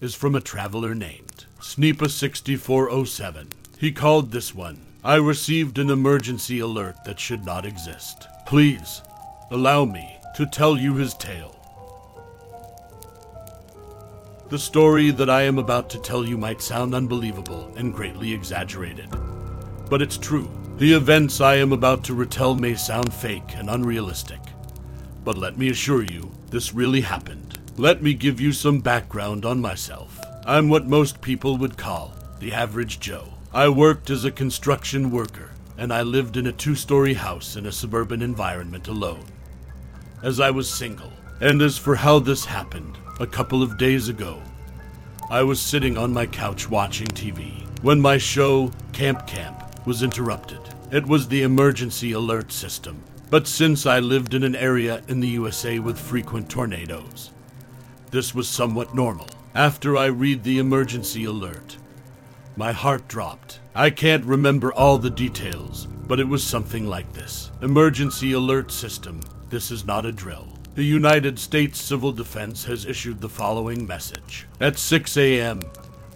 is from a traveler named Sneepa6407. He called this one, I received an emergency alert that should not exist. Please, allow me to tell you his tale. The story that I am about to tell you might sound unbelievable and greatly exaggerated. But it's true. The events I am about to retell may sound fake and unrealistic. But let me assure you, this really happened. Let me give you some background on myself. I'm what most people would call the average Joe. I worked as a construction worker, and I lived in a two story house in a suburban environment alone. As I was single, and as for how this happened, a couple of days ago, I was sitting on my couch watching TV when my show, Camp Camp, was interrupted. It was the emergency alert system. But since I lived in an area in the USA with frequent tornadoes, this was somewhat normal. After I read the emergency alert, my heart dropped. I can't remember all the details, but it was something like this Emergency alert system. This is not a drill. The United States Civil Defense has issued the following message. At 6 a.m.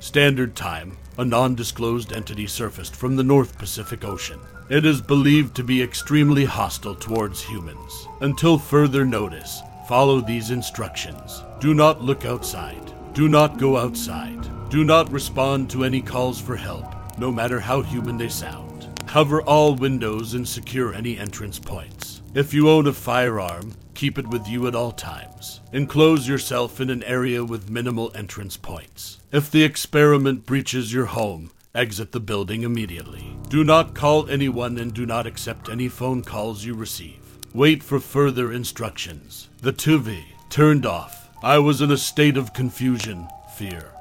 Standard Time, a non disclosed entity surfaced from the North Pacific Ocean. It is believed to be extremely hostile towards humans. Until further notice, follow these instructions. Do not look outside. Do not go outside. Do not respond to any calls for help, no matter how human they sound. Cover all windows and secure any entrance points. If you own a firearm, keep it with you at all times. Enclose yourself in an area with minimal entrance points. If the experiment breaches your home, exit the building immediately. Do not call anyone and do not accept any phone calls you receive. Wait for further instructions. The TV turned off. I was in a state of confusion, fear,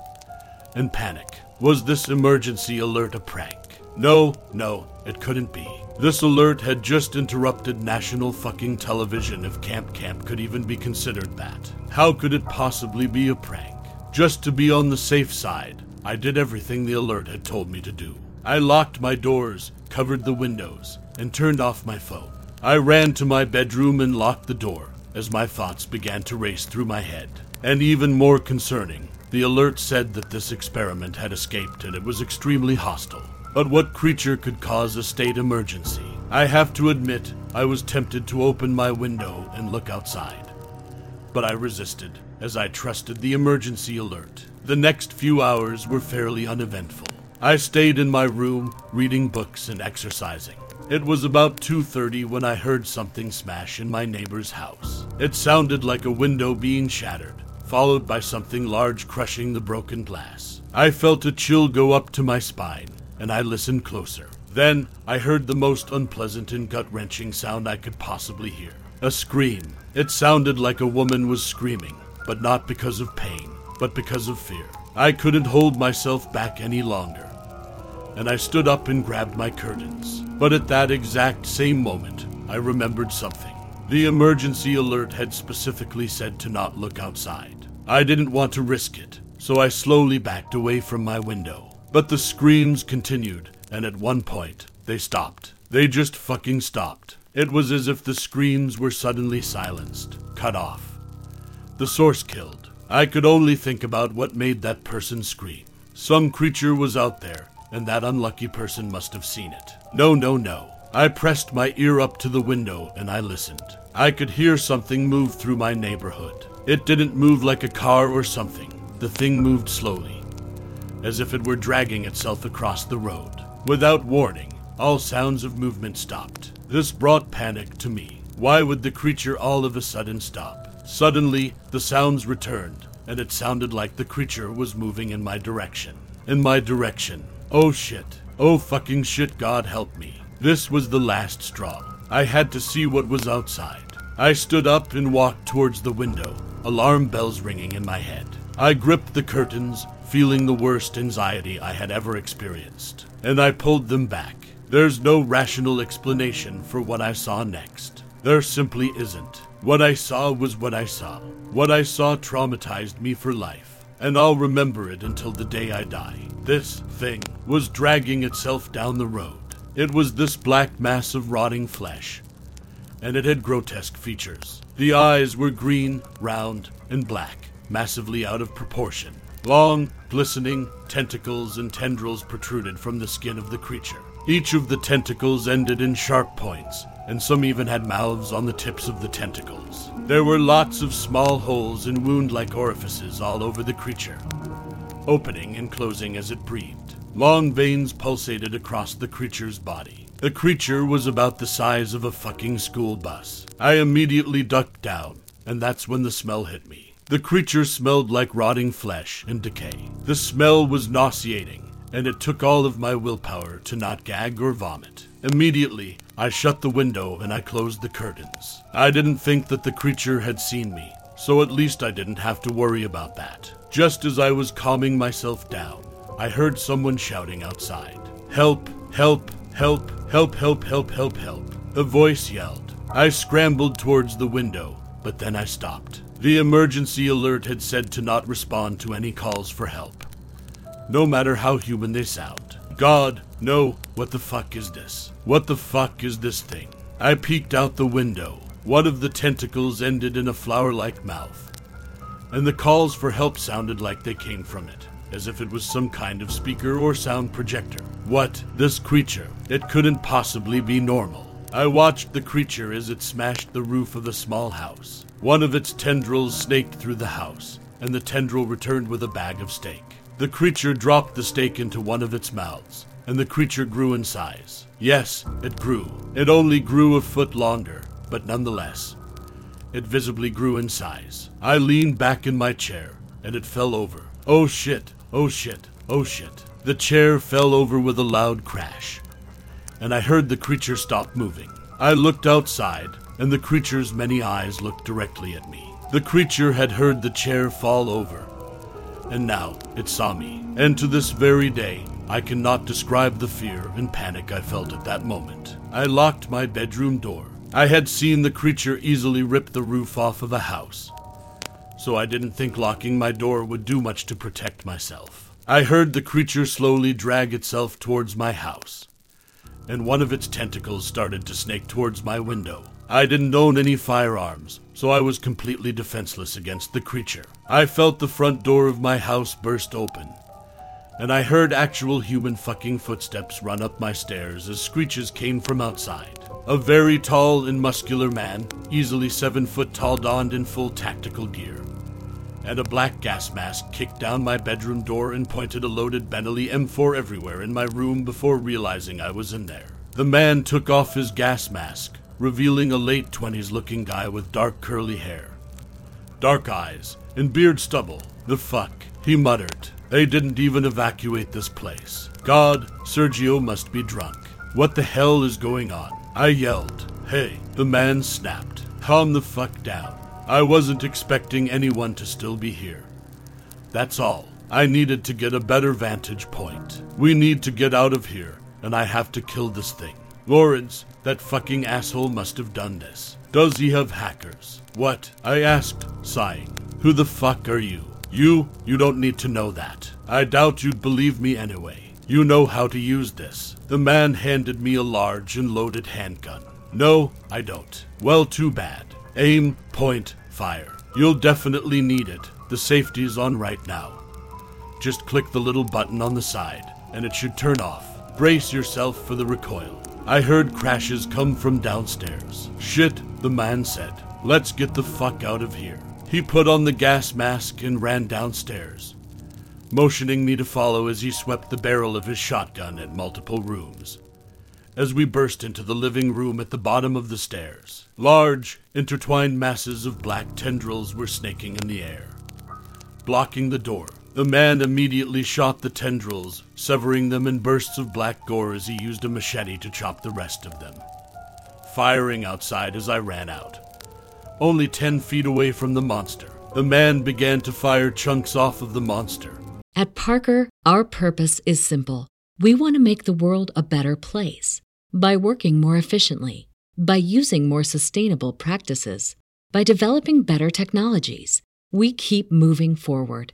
and panic. Was this emergency alert a prank? No, no, it couldn't be. This alert had just interrupted national fucking television if Camp Camp could even be considered that. How could it possibly be a prank? Just to be on the safe side, I did everything the alert had told me to do. I locked my doors, covered the windows, and turned off my phone. I ran to my bedroom and locked the door as my thoughts began to race through my head. And even more concerning, the alert said that this experiment had escaped and it was extremely hostile. But what creature could cause a state emergency? I have to admit, I was tempted to open my window and look outside. But I resisted, as I trusted the emergency alert. The next few hours were fairly uneventful. I stayed in my room, reading books and exercising. It was about 2:30 when I heard something smash in my neighbor's house. It sounded like a window being shattered, followed by something large crushing the broken glass. I felt a chill go up to my spine, and I listened closer. Then I heard the most unpleasant and gut wrenching sound I could possibly hear a scream. It sounded like a woman was screaming, but not because of pain, but because of fear. I couldn't hold myself back any longer, and I stood up and grabbed my curtains. But at that exact same moment, I remembered something. The emergency alert had specifically said to not look outside. I didn't want to risk it, so I slowly backed away from my window. But the screams continued, and at one point, they stopped. They just fucking stopped. It was as if the screams were suddenly silenced, cut off. The source killed. I could only think about what made that person scream. Some creature was out there, and that unlucky person must have seen it. No, no, no. I pressed my ear up to the window and I listened. I could hear something move through my neighborhood. It didn't move like a car or something. The thing moved slowly, as if it were dragging itself across the road. Without warning, all sounds of movement stopped. This brought panic to me. Why would the creature all of a sudden stop? Suddenly, the sounds returned, and it sounded like the creature was moving in my direction. In my direction. Oh shit. Oh fucking shit, God help me. This was the last straw. I had to see what was outside. I stood up and walked towards the window, alarm bells ringing in my head. I gripped the curtains, feeling the worst anxiety I had ever experienced, and I pulled them back. There's no rational explanation for what I saw next. There simply isn't. What I saw was what I saw. What I saw traumatized me for life, and I'll remember it until the day I die. This thing was dragging itself down the road. It was this black mass of rotting flesh, and it had grotesque features. The eyes were green, round, and black, massively out of proportion. Long, glistening tentacles and tendrils protruded from the skin of the creature. Each of the tentacles ended in sharp points, and some even had mouths on the tips of the tentacles. There were lots of small holes and wound like orifices all over the creature, opening and closing as it breathed. Long veins pulsated across the creature's body. The creature was about the size of a fucking school bus. I immediately ducked down, and that's when the smell hit me. The creature smelled like rotting flesh and decay. The smell was nauseating, and it took all of my willpower to not gag or vomit. Immediately, I shut the window and I closed the curtains. I didn't think that the creature had seen me, so at least I didn't have to worry about that. Just as I was calming myself down, I heard someone shouting outside. Help, help, help, help, help, help, help, help. A voice yelled. I scrambled towards the window, but then I stopped. The emergency alert had said to not respond to any calls for help, no matter how human they sound. God, no, what the fuck is this? What the fuck is this thing? I peeked out the window. One of the tentacles ended in a flower like mouth, and the calls for help sounded like they came from it as if it was some kind of speaker or sound projector. What? This creature? It couldn't possibly be normal. I watched the creature as it smashed the roof of the small house. One of its tendrils snaked through the house, and the tendril returned with a bag of steak. The creature dropped the steak into one of its mouths, and the creature grew in size. Yes, it grew. It only grew a foot longer, but nonetheless, it visibly grew in size. I leaned back in my chair, and it fell over. Oh shit, Oh shit, oh shit. The chair fell over with a loud crash, and I heard the creature stop moving. I looked outside, and the creature's many eyes looked directly at me. The creature had heard the chair fall over, and now it saw me. And to this very day, I cannot describe the fear and panic I felt at that moment. I locked my bedroom door. I had seen the creature easily rip the roof off of a house, so I didn't think locking my door would do much to protect myself. I heard the creature slowly drag itself towards my house, and one of its tentacles started to snake towards my window. I didn't own any firearms, so I was completely defenseless against the creature. I felt the front door of my house burst open, and I heard actual human fucking footsteps run up my stairs as screeches came from outside. A very tall and muscular man, easily seven foot tall, donned in full tactical gear, and a black gas mask kicked down my bedroom door and pointed a loaded Benelli M4 everywhere in my room before realizing I was in there. The man took off his gas mask, revealing a late 20s looking guy with dark curly hair, dark eyes, and beard stubble. The fuck? He muttered. They didn't even evacuate this place. God, Sergio must be drunk. What the hell is going on? I yelled. Hey, the man snapped. Calm the fuck down. I wasn't expecting anyone to still be here. That's all. I needed to get a better vantage point. We need to get out of here, and I have to kill this thing. Lawrence, that fucking asshole must have done this. Does he have hackers? What? I asked, sighing. Who the fuck are you? You, you don't need to know that. I doubt you'd believe me anyway. You know how to use this. The man handed me a large and loaded handgun. No, I don't. Well, too bad. Aim, point, fire. You'll definitely need it. The safety's on right now. Just click the little button on the side, and it should turn off. Brace yourself for the recoil. I heard crashes come from downstairs. Shit, the man said. Let's get the fuck out of here. He put on the gas mask and ran downstairs, motioning me to follow as he swept the barrel of his shotgun at multiple rooms. As we burst into the living room at the bottom of the stairs, large, intertwined masses of black tendrils were snaking in the air. Blocking the door, the man immediately shot the tendrils, severing them in bursts of black gore as he used a machete to chop the rest of them, firing outside as I ran out. Only ten feet away from the monster, the man began to fire chunks off of the monster. At Parker, our purpose is simple. We want to make the world a better place by working more efficiently, by using more sustainable practices, by developing better technologies. We keep moving forward.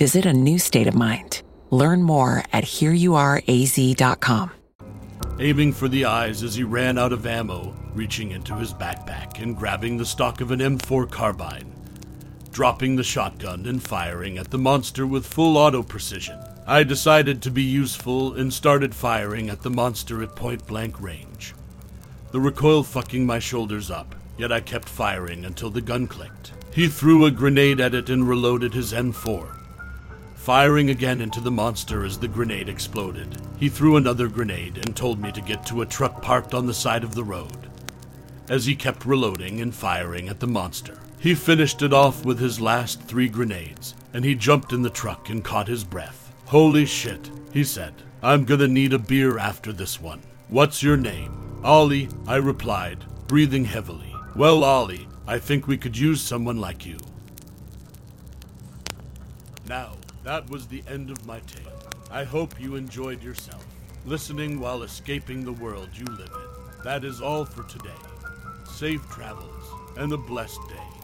Visit a new state of mind. Learn more at hereyouareaz.com. aiming for the eyes as he ran out of ammo, reaching into his backpack and grabbing the stock of an M4 carbine, dropping the shotgun and firing at the monster with full auto precision. I decided to be useful and started firing at the monster at point blank range. The recoil fucking my shoulders up, yet I kept firing until the gun clicked. He threw a grenade at it and reloaded his M4 firing again into the monster as the grenade exploded. He threw another grenade and told me to get to a truck parked on the side of the road. As he kept reloading and firing at the monster, he finished it off with his last three grenades, and he jumped in the truck and caught his breath. Holy shit, he said. I'm gonna need a beer after this one. What's your name? Ollie, I replied, breathing heavily. Well, Ollie, I think we could use someone like you. Now, that was the end of my tale. I hope you enjoyed yourself, listening while escaping the world you live in. That is all for today. Safe travels and a blessed day.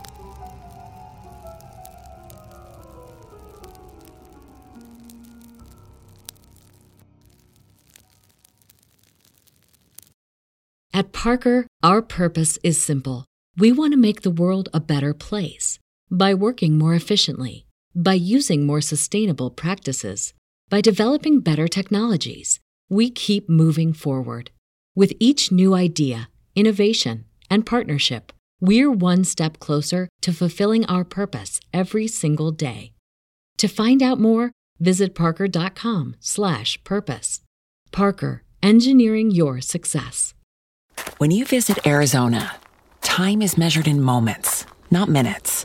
At Parker, our purpose is simple. We want to make the world a better place by working more efficiently, by using more sustainable practices, by developing better technologies. We keep moving forward. With each new idea, innovation, and partnership, we're one step closer to fulfilling our purpose every single day. To find out more, visit parker.com/purpose. Parker, engineering your success. When you visit Arizona, time is measured in moments, not minutes.